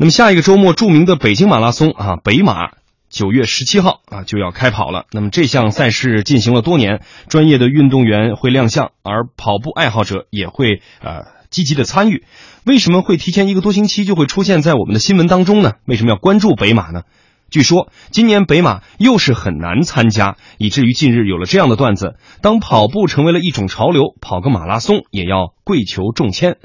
那么下一个周末，著名的北京马拉松啊，北马九月十七号啊就要开跑了。那么这项赛事进行了多年，专业的运动员会亮相，而跑步爱好者也会呃积极的参与。为什么会提前一个多星期就会出现在我们的新闻当中呢？为什么要关注北马呢？据说今年北马又是很难参加，以至于近日有了这样的段子：当跑步成为了一种潮流，跑个马拉松也要跪求中签。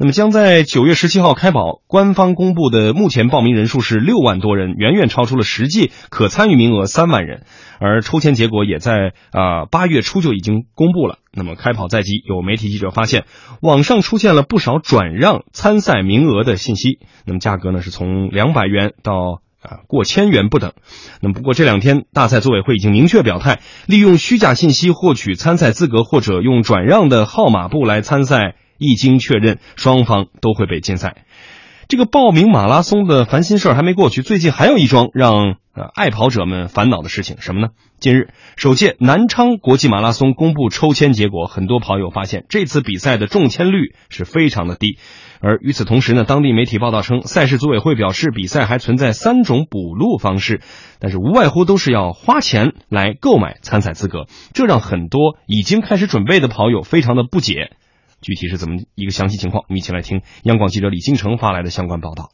那么将在九月十七号开跑，官方公布的目前报名人数是六万多人，远远超出了实际可参与名额三万人。而抽签结果也在啊八月初就已经公布了。那么开跑在即，有媒体记者发现，网上出现了不少转让参赛名额的信息。那么价格呢是从两百元到啊过千元不等。那么不过这两天大赛组委会已经明确表态，利用虚假信息获取参赛资格，或者用转让的号码布来参赛。一经确认，双方都会被禁赛。这个报名马拉松的烦心事儿还没过去，最近还有一桩让呃爱跑者们烦恼的事情，什么呢？近日，首届南昌国际马拉松公布抽签结果，很多跑友发现这次比赛的中签率是非常的低。而与此同时呢，当地媒体报道称，赛事组委会表示，比赛还存在三种补录方式，但是无外乎都是要花钱来购买参赛资格，这让很多已经开始准备的跑友非常的不解。具体是怎么一个详细情况？我们一起来听央广记者李金城发来的相关报道。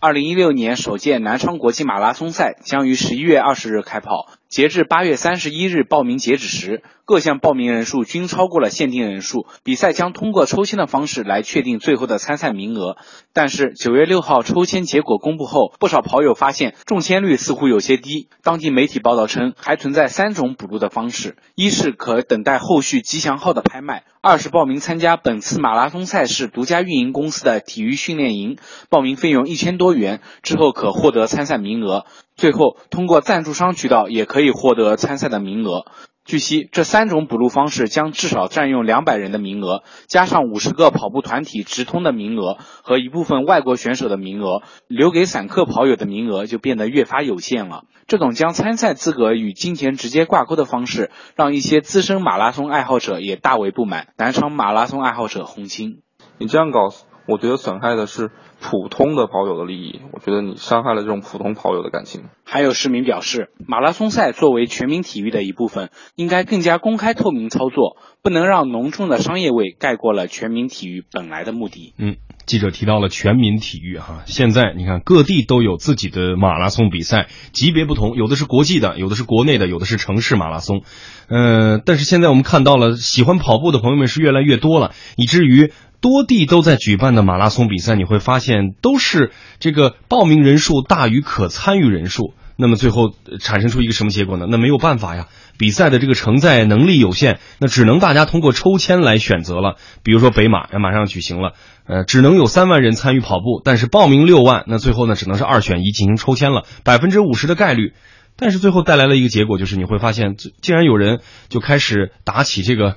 二零一六年首届南昌国际马拉松赛将于十一月二十日开跑。截至八月三十一日报名截止时，各项报名人数均超过了限定人数。比赛将通过抽签的方式来确定最后的参赛名额。但是九月六号抽签结果公布后，不少跑友发现中签率似乎有些低。当地媒体报道称，还存在三种补录的方式：一是可等待后续吉祥号的拍卖；二是报名参加本次马拉松赛事独家运营公司的体育训练营，报名费用一千多元，之后可获得参赛名额。最后，通过赞助商渠道也可可以获得参赛的名额。据悉，这三种补录方式将至少占用两百人的名额，加上五十个跑步团体直通的名额和一部分外国选手的名额，留给散客跑友的名额就变得越发有限了。这种将参赛资格与金钱直接挂钩的方式，让一些资深马拉松爱好者也大为不满。南昌马拉松爱好者洪青：“你这样搞。”我觉得损害的是普通的跑友的利益，我觉得你伤害了这种普通跑友的感情。还有市民表示，马拉松赛作为全民体育的一部分，应该更加公开透明操作，不能让浓重的商业味盖过了全民体育本来的目的。嗯，记者提到了全民体育哈，现在你看各地都有自己的马拉松比赛，级别不同，有的是国际的，有的是国内的，有的是城市马拉松。呃，但是现在我们看到了，喜欢跑步的朋友们是越来越多了，以至于。多地都在举办的马拉松比赛，你会发现都是这个报名人数大于可参与人数。那么最后产生出一个什么结果呢？那没有办法呀，比赛的这个承载能力有限，那只能大家通过抽签来选择了。比如说北马要马上举行了，呃，只能有三万人参与跑步，但是报名六万，那最后呢只能是二选一进行抽签了，百分之五十的概率。但是最后带来了一个结果，就是你会发现，竟然有人就开始打起这个。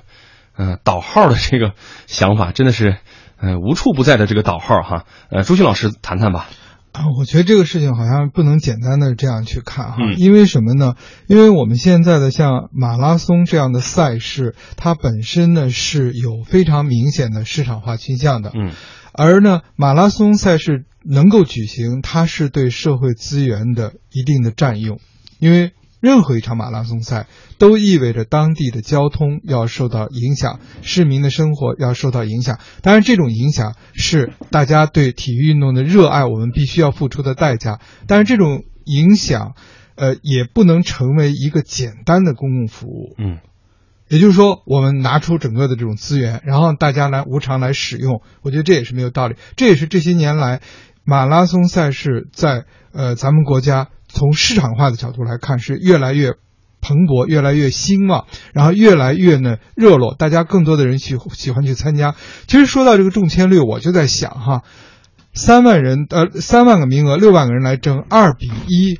嗯，导号的这个想法真的是，呃，无处不在的这个导号哈。呃，朱迅老师谈谈吧。啊，我觉得这个事情好像不能简单的这样去看哈，因为什么呢？因为我们现在的像马拉松这样的赛事，它本身呢是有非常明显的市场化倾向的。嗯，而呢，马拉松赛事能够举行，它是对社会资源的一定的占用，因为。任何一场马拉松赛都意味着当地的交通要受到影响，市民的生活要受到影响。当然，这种影响是大家对体育运动的热爱，我们必须要付出的代价。但是，这种影响，呃，也不能成为一个简单的公共服务。嗯，也就是说，我们拿出整个的这种资源，然后大家来无偿来使用，我觉得这也是没有道理。这也是这些年来马拉松赛事在呃咱们国家。从市场化的角度来看，是越来越蓬勃，越来越兴旺，然后越来越呢热络，大家更多的人去喜欢去参加。其实说到这个中签率，我就在想哈，三万人呃三万个名额，六万个人来争，二比一，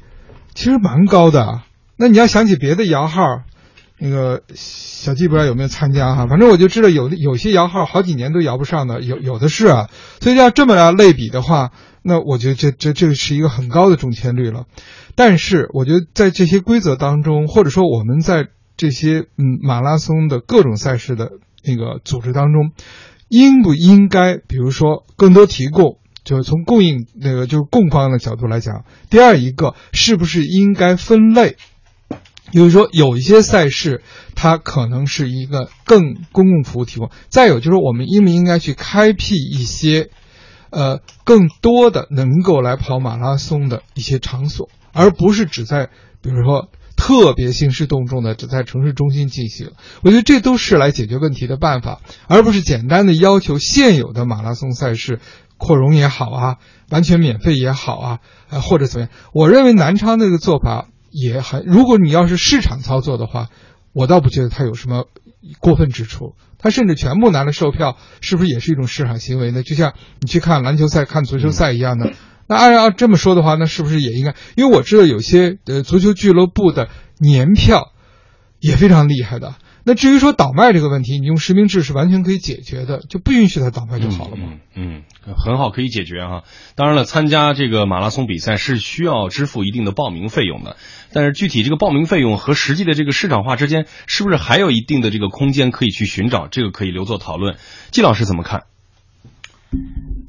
其实蛮高的。那你要想起别的摇号，那个小季不知道有没有参加哈，反正我就知道有有些摇号好几年都摇不上的，有有的是啊。所以要这么来类比的话，那我觉得这这这是一个很高的中签率了。但是，我觉得在这些规则当中，或者说我们在这些嗯马拉松的各种赛事的那个组织当中，应不应该，比如说更多提供，就是从供应那个就是供方的角度来讲。第二一个，是不是应该分类？就是说，有一些赛事，它可能是一个更公共服务提供。再有就是，我们应不应该去开辟一些，呃，更多的能够来跑马拉松的一些场所，而不是只在，比如说特别兴师动众的只在城市中心进行。我觉得这都是来解决问题的办法，而不是简单的要求现有的马拉松赛事扩容也好啊，完全免费也好啊，呃，或者怎么样。我认为南昌这个做法。也还，如果你要是市场操作的话，我倒不觉得它有什么过分之处。他甚至全部拿来售票，是不是也是一种市场行为呢？就像你去看篮球赛、看足球赛一样的。那按照这么说的话，那是不是也应该？因为我知道有些呃足球俱乐部的年票也非常厉害的。那至于说倒卖这个问题，你用实名制是完全可以解决的，就不允许他倒卖就好了嘛。嗯，很好，可以解决啊。当然了，参加这个马拉松比赛是需要支付一定的报名费用的，但是具体这个报名费用和实际的这个市场化之间，是不是还有一定的这个空间可以去寻找？这个可以留作讨论。季老师怎么看？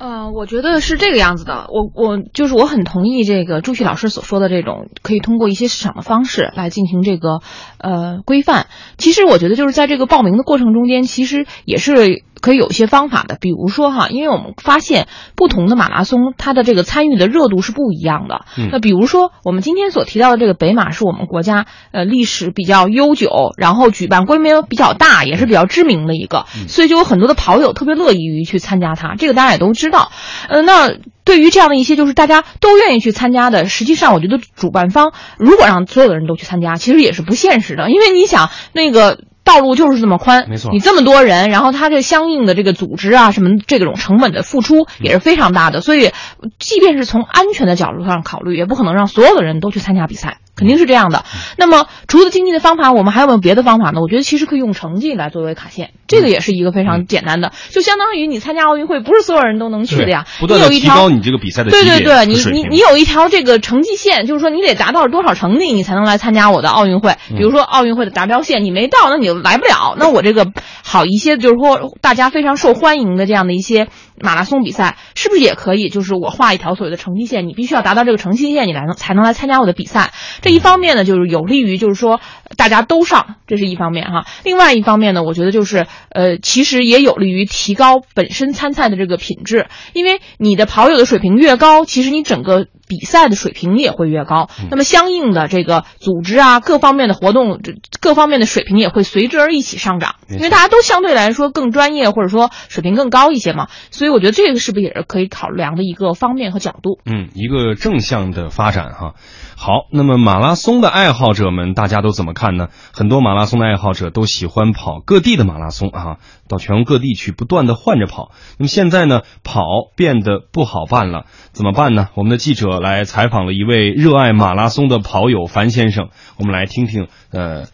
呃，我觉得是这个样子的。我我就是我很同意这个朱旭老师所说的这种，可以通过一些市场的方式来进行这个呃规范。其实我觉得就是在这个报名的过程中间，其实也是。可以有一些方法的，比如说哈，因为我们发现不同的马拉松，它的这个参与的热度是不一样的。那比如说我们今天所提到的这个北马，是我们国家呃历史比较悠久，然后举办规模比较大，也是比较知名的一个，所以就有很多的跑友特别乐意于去参加它。这个大家也都知道。呃，那对于这样的一些就是大家都愿意去参加的，实际上我觉得主办方如果让所有的人都去参加，其实也是不现实的，因为你想那个。道路就是这么宽，没错。你这么多人，然后他这相应的这个组织啊，什么这种成本的付出也是非常大的。所以，即便是从安全的角度上考虑，也不可能让所有的人都去参加比赛，肯定是这样的。那么，除了经济的方法，我们还有没有别的方法呢？我觉得其实可以用成绩来作为卡线，这个也是一个非常简单的，就相当于你参加奥运会，不是所有人都能去的呀。不断的提高你这个比赛的对对对，你你你有一条这个成绩线，就是说你得达到多少成绩，你才能来参加我的奥运会。比如说奥运会的达标线，你没到，那你就来不了。那我这个好一些，就是说大家非常受欢迎的这样的一些马拉松比赛，是不是也可以？就是我画一条所谓的成绩线，你必须要达到这个成绩线，你来能才能来参加我的比赛。这一方面呢，就是有利于就是说大家都上，这是一方面哈。另外一方面呢，我觉得就是呃，其实也有利于提高本身参赛的这个品质，因为你的跑友的水平越高，其实你整个。比赛的水平也会越高，那么相应的这个组织啊，各方面的活动，这各方面的水平也会随之而一起上涨，因为大家都相对来说更专业，或者说水平更高一些嘛，所以我觉得这个是不是也是可以考量的一个方面和角度？嗯，一个正向的发展哈。好，那么马拉松的爱好者们，大家都怎么看呢？很多马拉松的爱好者都喜欢跑各地的马拉松啊，到全国各地去不断的换着跑。那么现在呢，跑变得不好办了，怎么办呢？我们的记者来采访了一位热爱马拉松的跑友樊先生，我们来听听，呃，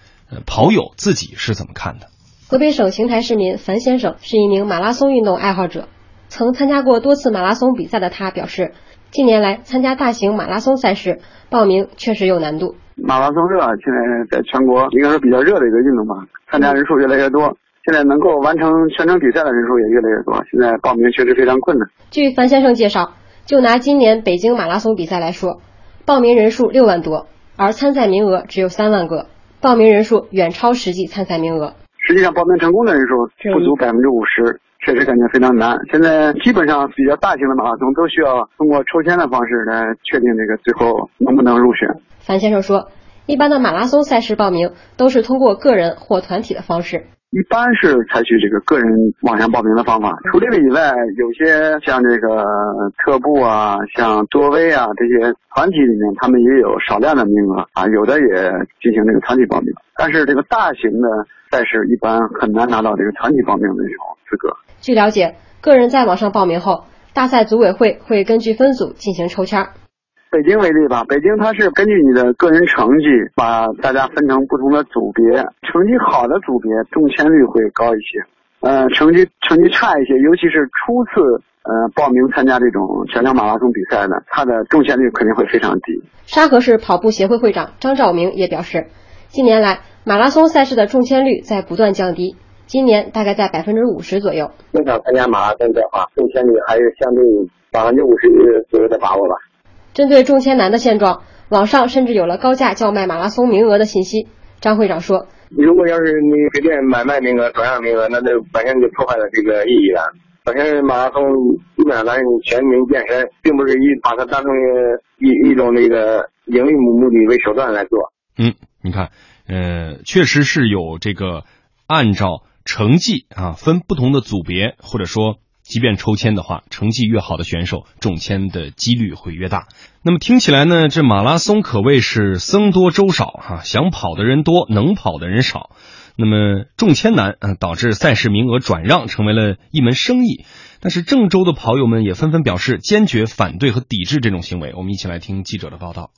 跑友自己是怎么看的。河北省邢台市民樊先生是一名马拉松运动爱好者，曾参加过多次马拉松比赛的他表示。近年来，参加大型马拉松赛事报名确实有难度。马拉松热，现在在全国应该是比较热的一个运动吧，参加人数越来越多，现在能够完成全程比赛的人数也越来越多，现在报名确实非常困难。据樊先生介绍，就拿今年北京马拉松比赛来说，报名人数六万多，而参赛名额只有三万个，报名人数远超实际参赛名额。实际上，报名成功的人数不足百分之五十。确实感觉非常难。现在基本上比较大型的马拉松都需要通过抽签的方式来确定这个最后能不能入选。樊先生说，一般的马拉松赛事报名都是通过个人或团体的方式。一般是采取这个个人网上报名的方法。除这个以外，有些像这个特步啊、像多威啊这些团体里面，他们也有少量的名额啊，有的也进行这个团体报名。但是这个大型的赛事一般很难拿到这个团体报名的这种资格。据了解，个人在网上报名后，大赛组委会会根据分组进行抽签。北京为例吧，北京它是根据你的个人成绩，把大家分成不同的组别，成绩好的组别中签率会高一些，呃，成绩成绩差一些，尤其是初次呃报名参加这种全程马拉松比赛的，它的中签率肯定会非常低。沙河市跑步协会会长张兆明也表示，近年来马拉松赛事的中签率在不断降低。今年大概在百分之五十左右。经常参加马拉松的话，中签率还是相对百分之五十左右的把握吧。针对中签难的现状，网上甚至有了高价叫卖马拉松名额的信息。张会长说：“如果要是你随便买卖名额、转让名额，那就本身就破坏了这个意义了。本身马拉松基本上咱全民健身，并不是以把它当成一一种那个盈利目目的为手段来做。嗯，你看，呃，确实是有这个按照成绩啊分不同的组别，或者说。”即便抽签的话，成绩越好的选手中签的几率会越大。那么听起来呢，这马拉松可谓是僧多粥少哈，想跑的人多，能跑的人少。那么中签难，嗯，导致赛事名额转让成为了一门生意。但是郑州的跑友们也纷纷表示坚决反对和抵制这种行为。我们一起来听记者的报道。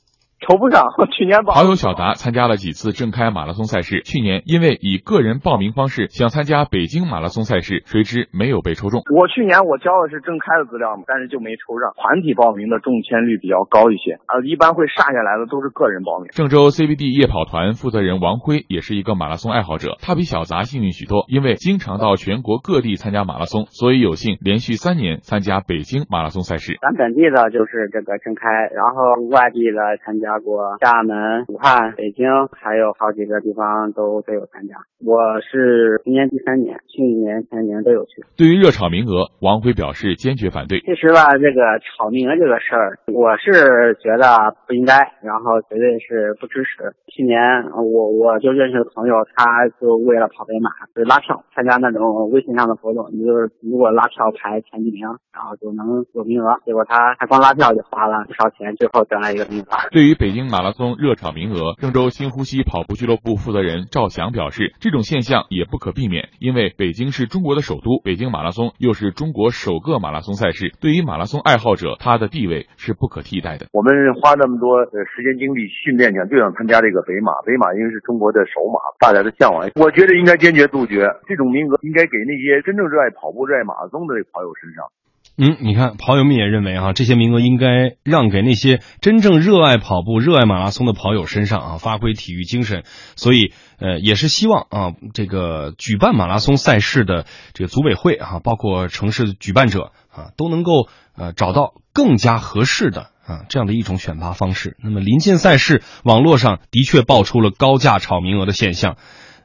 抽不上，去年跑友小达参加了几次正开马拉松赛事，去年因为以个人报名方式想参加北京马拉松赛事，谁知没有被抽中。我去年我交的是正开的资料嘛，但是就没抽上。团体报名的中签率比较高一些，啊，一般会下下来的都是个人报名。郑州 CBD 夜跑团负责人王辉也是一个马拉松爱好者，他比小达幸运许多，因为经常到全国各地参加马拉松，所以有幸连续三年参加北京马拉松赛事。咱本地的就是这个正开，然后外地的参加过厦门。门、武汉、北京还有好几个地方都都有参加。我是今年第三年，去年、前年都有去。对于热炒名额，王辉表示坚决反对。其实吧，这个炒名额这个事儿，我是觉得不应该，然后绝对是不支持。去年我我就认识的朋友，他就为了跑北马，就拉票参加那种微信上的活动，你就是如果拉票排前几名，然后就能有名额。结果他他光拉票就花了不少钱，最后得来一个名额。对于北京马拉松。热场名额，郑州新呼吸跑步俱乐部负责人赵翔表示，这种现象也不可避免，因为北京是中国的首都，北京马拉松又是中国首个马拉松赛事，对于马拉松爱好者，它的地位是不可替代的。我们花那么多时间精力训练，讲就想参加这个北马，北马因为是中国的首马，大家的向往，我觉得应该坚决杜绝这种名额，应该给那些真正热爱跑步、热爱马拉松的跑友身上。嗯，你看，跑友们也认为啊，这些名额应该让给那些真正热爱跑步、热爱马拉松的跑友身上啊，发挥体育精神。所以，呃，也是希望啊，这个举办马拉松赛事的这个组委会啊，包括城市的举办者啊，都能够呃找到更加合适的啊这样的一种选拔方式。那么，临近赛事，网络上的确爆出了高价炒名额的现象。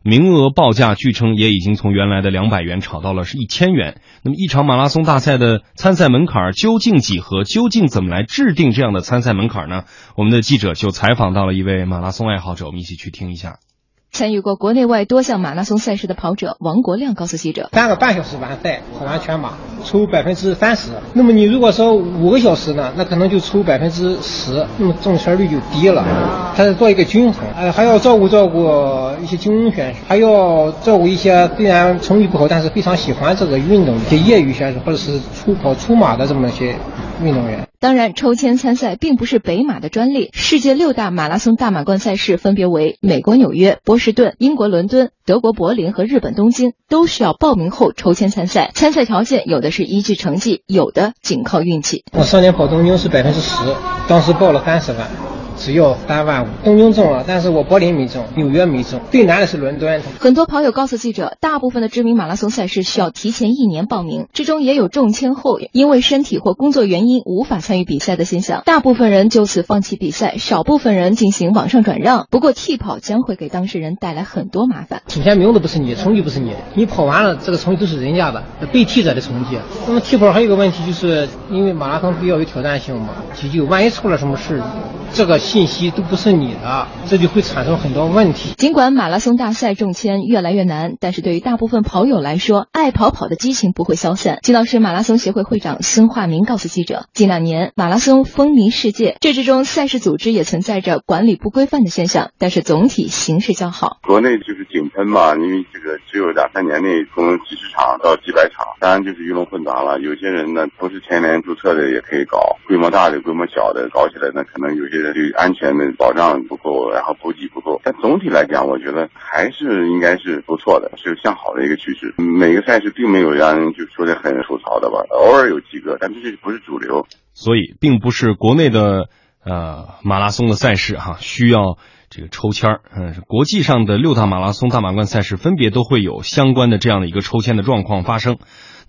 名额报价据称也已经从原来的两百元炒到了是一千元。那么一场马拉松大赛的参赛门槛究竟几何？究竟怎么来制定这样的参赛门槛呢？我们的记者就采访到了一位马拉松爱好者，我们一起去听一下。参与过国内外多项马拉松赛事的跑者王国亮告诉记者：“三个半小时完赛，跑完全马，抽百分之三十。那么你如果说五个小时呢，那可能就抽百分之十，那么中签率就低了。他是做一个均衡，呃，还要照顾照顾一些精英选手，还要照顾一些虽然成绩不好，但是非常喜欢这个运动一些业余选手，或者是初跑初马的这么一些运动员。”当然，抽签参赛并不是北马的专利。世界六大马拉松大满贯赛事分别为美国纽约、波士顿、英国伦敦、德国柏林和日本东京，都需要报名后抽签参赛。参赛条件有的是依据成绩，有的仅靠运气。我上年跑东京是百分之十，当时报了三十万。只有三万五，东京中了，但是我柏林没中，纽约没中，最难的是伦敦。很多跑友告诉记者，大部分的知名马拉松赛事需要提前一年报名，之中也有中签后因为身体或工作原因无法参与比赛的现象。大部分人就此放弃比赛，少部分人进行网上转让。不过替跑将会给当事人带来很多麻烦。提前名字不是你，成绩不是你，你跑完了这个成绩都是人家的，被替者的成绩。那么替跑还有一个问题，就是因为马拉松比较有挑战性嘛，急救万一出了什么事，这个。信息都不是你的，这就会产生很多问题。尽管马拉松大赛中签越来越难，但是对于大部分跑友来说，爱跑跑的激情不会消散。青岛市马拉松协会会长孙化明告诉记者，近两年马拉松风靡世界，这之中赛事组织也存在着管理不规范的现象，但是总体形势较好。国内就是井喷嘛，因为这个只有两三年内从几十场到几百场，当然就是鱼龙混杂了。有些人呢不是前年注册的也可以搞，规模大的、规模小的搞起来，那可能有些人就。安全的保障不够，然后补给不够，但总体来讲，我觉得还是应该是不错的，是向好的一个趋势。每个赛事并没有让人就说的很吐槽的吧，偶尔有几个，但这不是主流。所以，并不是国内的呃马拉松的赛事哈需要这个抽签儿，嗯，国际上的六大马拉松大满贯赛事分别都会有相关的这样的一个抽签的状况发生。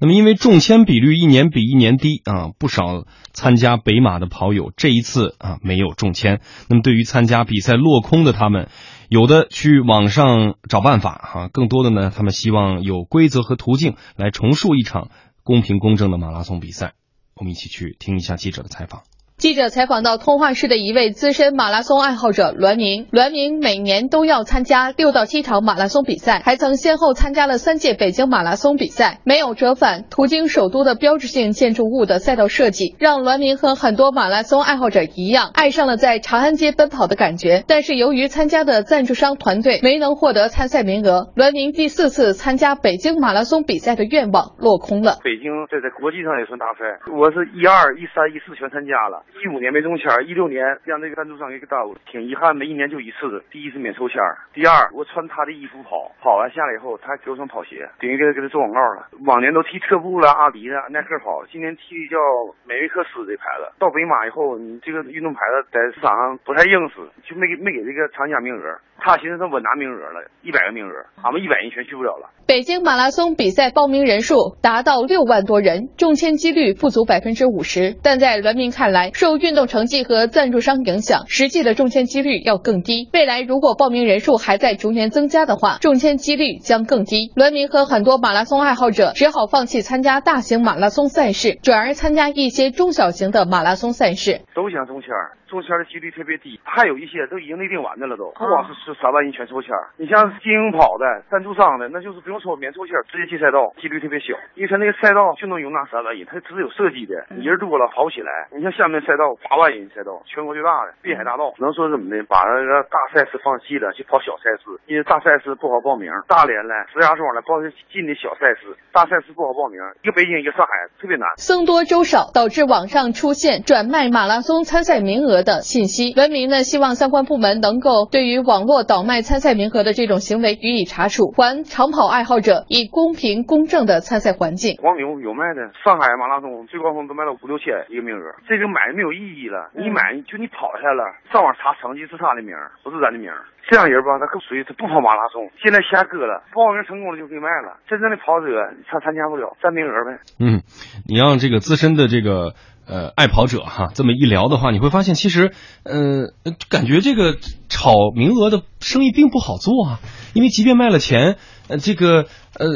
那么因为中签比率一年比一年低啊，不少参加北马的跑友这一次啊没有中签。那么对于参加比赛落空的他们，有的去网上找办法哈，更多的呢，他们希望有规则和途径来重塑一场公平公正的马拉松比赛。我们一起去听一下记者的采访。记者采访到通化市的一位资深马拉松爱好者栾明。栾明每年都要参加六到七场马拉松比赛，还曾先后参加了三届北京马拉松比赛。没有折返途经首都的标志性建筑物的赛道设计，让栾明和很多马拉松爱好者一样，爱上了在长安街奔跑的感觉。但是由于参加的赞助商团队没能获得参赛名额，栾明第四次参加北京马拉松比赛的愿望落空了。北京这在国际上也算大赛，我是一二、一三、一四全参加了。一五年没中签，一六年让这个赞助商给耽误了，挺遗憾的。一年就一次，第一次免抽签，第二我穿他的衣服跑，跑完下来以后他还给我双跑鞋，等于给他给他做广告了。往年都踢特步了、阿迪的、耐克跑，今年踢叫美瑞克斯这牌子。到北马以后，你这个运动牌子在市场上不太应时，就没给没给这个厂家名额。他寻思他稳拿名额了，一百个名额，俺们一百人全去不了了。北京马拉松比赛报名人数达到六万多人，中签几率不足百分之五十。但在栾明看来，受运动成绩和赞助商影响，实际的中签几率要更低。未来如果报名人数还在逐年增加的话，中签几率将更低。栾明和很多马拉松爱好者只好放弃参加大型马拉松赛事，转而参加一些中小型的马拉松赛事。都想中签，中签的几率特别低，还有一些都已经内定完的了，都不光是是三万人全抽签。你像精英跑的、赞助商的，那就是不用抽，免抽签，直接进赛道，几率特别小，因为他那个赛道就能容纳三万人，他只是有设计的，人多了跑不起来。你像下面赛道八万人赛道，全国最大的滨海大道，能说怎么的，把那个大赛事放弃了，去跑小赛事，因为大赛事不好报名。大连了、石家庄了，报进的小赛事，大赛事不好报名，一个北京一个上海，特别难。僧多粥少，导致网上出现转卖马拉松参赛名额的信息。文明呢，希望相关部门能够对于网络倒卖参赛名额的这种行为予以查处，还长跑爱好者以公平公正的参赛环境。黄牛有卖的，上海马拉松最高峰都卖到五六千一个名额，这个买没有意义了。你买就你跑下来了，上网查成绩是他的名，不是咱的名。这样人吧，他更属于他不跑马拉松，现在瞎搁了，报名成功了就可以卖了。真正的跑者他参加不了，占名额呗。嗯，你让这个自身的这个呃爱跑者哈这么一聊的话，你会发现其实呃感觉这个炒名额的生意并不好做啊，因为即便卖了钱，呃这个呃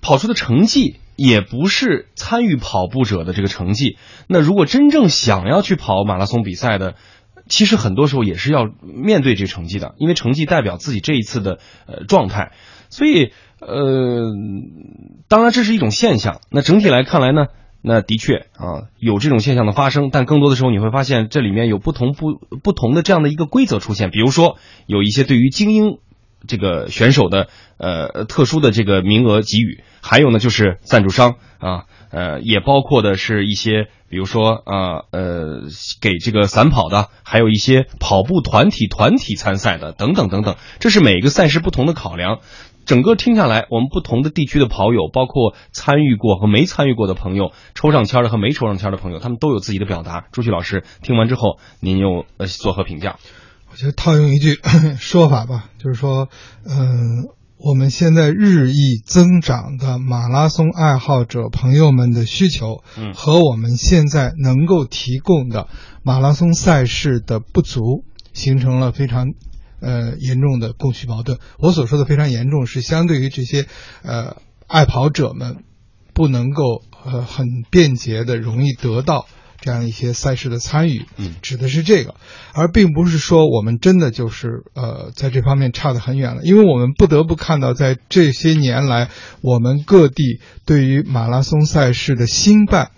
跑出的成绩也不是参与跑步者的这个成绩。那如果真正想要去跑马拉松比赛的，其实很多时候也是要面对这成绩的，因为成绩代表自己这一次的呃状态，所以呃，当然这是一种现象。那整体来看来呢，那的确啊有这种现象的发生，但更多的时候你会发现这里面有不同不不同的这样的一个规则出现，比如说有一些对于精英这个选手的呃特殊的这个名额给予，还有呢就是赞助商啊。呃，也包括的是一些，比如说啊，呃，给这个散跑的，还有一些跑步团体团体参赛的，等等等等，这是每一个赛事不同的考量。整个听下来，我们不同的地区的跑友，包括参与过和没参与过的朋友，抽上签的和没抽上签的朋友，他们都有自己的表达。朱旭老师听完之后，您又呃作何评价？我觉得套用一句说法吧，就是说，嗯。我们现在日益增长的马拉松爱好者朋友们的需求，嗯，和我们现在能够提供的马拉松赛事的不足，形成了非常呃严重的供需矛盾。我所说的非常严重，是相对于这些呃爱跑者们不能够呃很便捷的容易得到。这样一些赛事的参与，嗯，指的是这个，而并不是说我们真的就是呃在这方面差得很远了，因为我们不得不看到，在这些年来，我们各地对于马拉松赛事的兴办，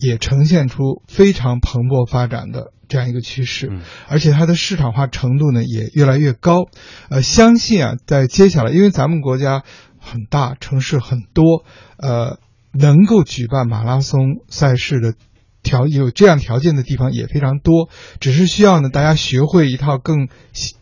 也呈现出非常蓬勃发展的这样一个趋势，而且它的市场化程度呢也越来越高，呃，相信啊，在接下来，因为咱们国家很大，城市很多，呃，能够举办马拉松赛事的。条有这样条件的地方也非常多，只是需要呢大家学会一套更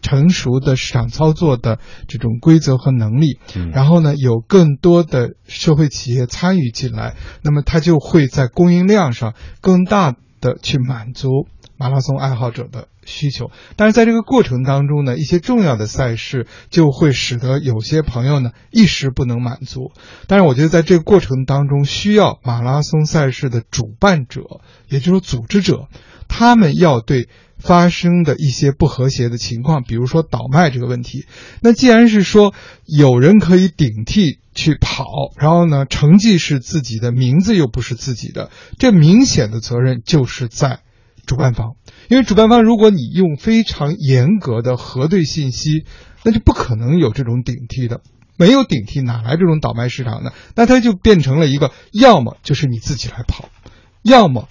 成熟的市场操作的这种规则和能力，然后呢有更多的社会企业参与进来，那么它就会在供应量上更大的去满足马拉松爱好者的需求。但是在这个过程当中呢，一些重要的赛事就会使得有些朋友呢一时不能满足。但是我觉得在这个过程当中，需要马拉松赛事的主办者，也就是组织者，他们要对。发生的一些不和谐的情况，比如说倒卖这个问题。那既然是说有人可以顶替去跑，然后呢，成绩是自己的，名字又不是自己的，这明显的责任就是在主办方。因为主办方，如果你用非常严格的核对信息，那就不可能有这种顶替的。没有顶替，哪来这种倒卖市场呢？那它就变成了一个，要么就是你自己来跑，要么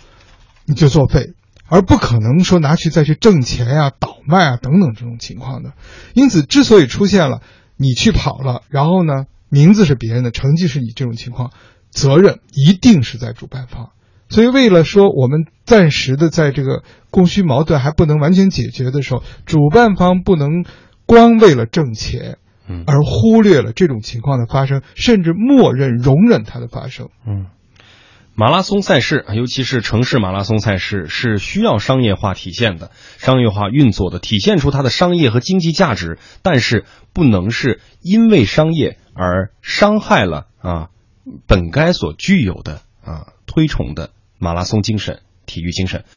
你就作废。而不可能说拿去再去挣钱呀、倒卖啊等等这种情况的，因此之所以出现了你去跑了，然后呢名字是别人的，成绩是你这种情况，责任一定是在主办方。所以为了说我们暂时的在这个供需矛盾还不能完全解决的时候，主办方不能光为了挣钱，而忽略了这种情况的发生，甚至默认容忍它的发生。嗯。马拉松赛事，尤其是城市马拉松赛事，是需要商业化体现的、商业化运作的，体现出它的商业和经济价值。但是，不能是因为商业而伤害了啊本该所具有的啊推崇的马拉松精神、体育精神。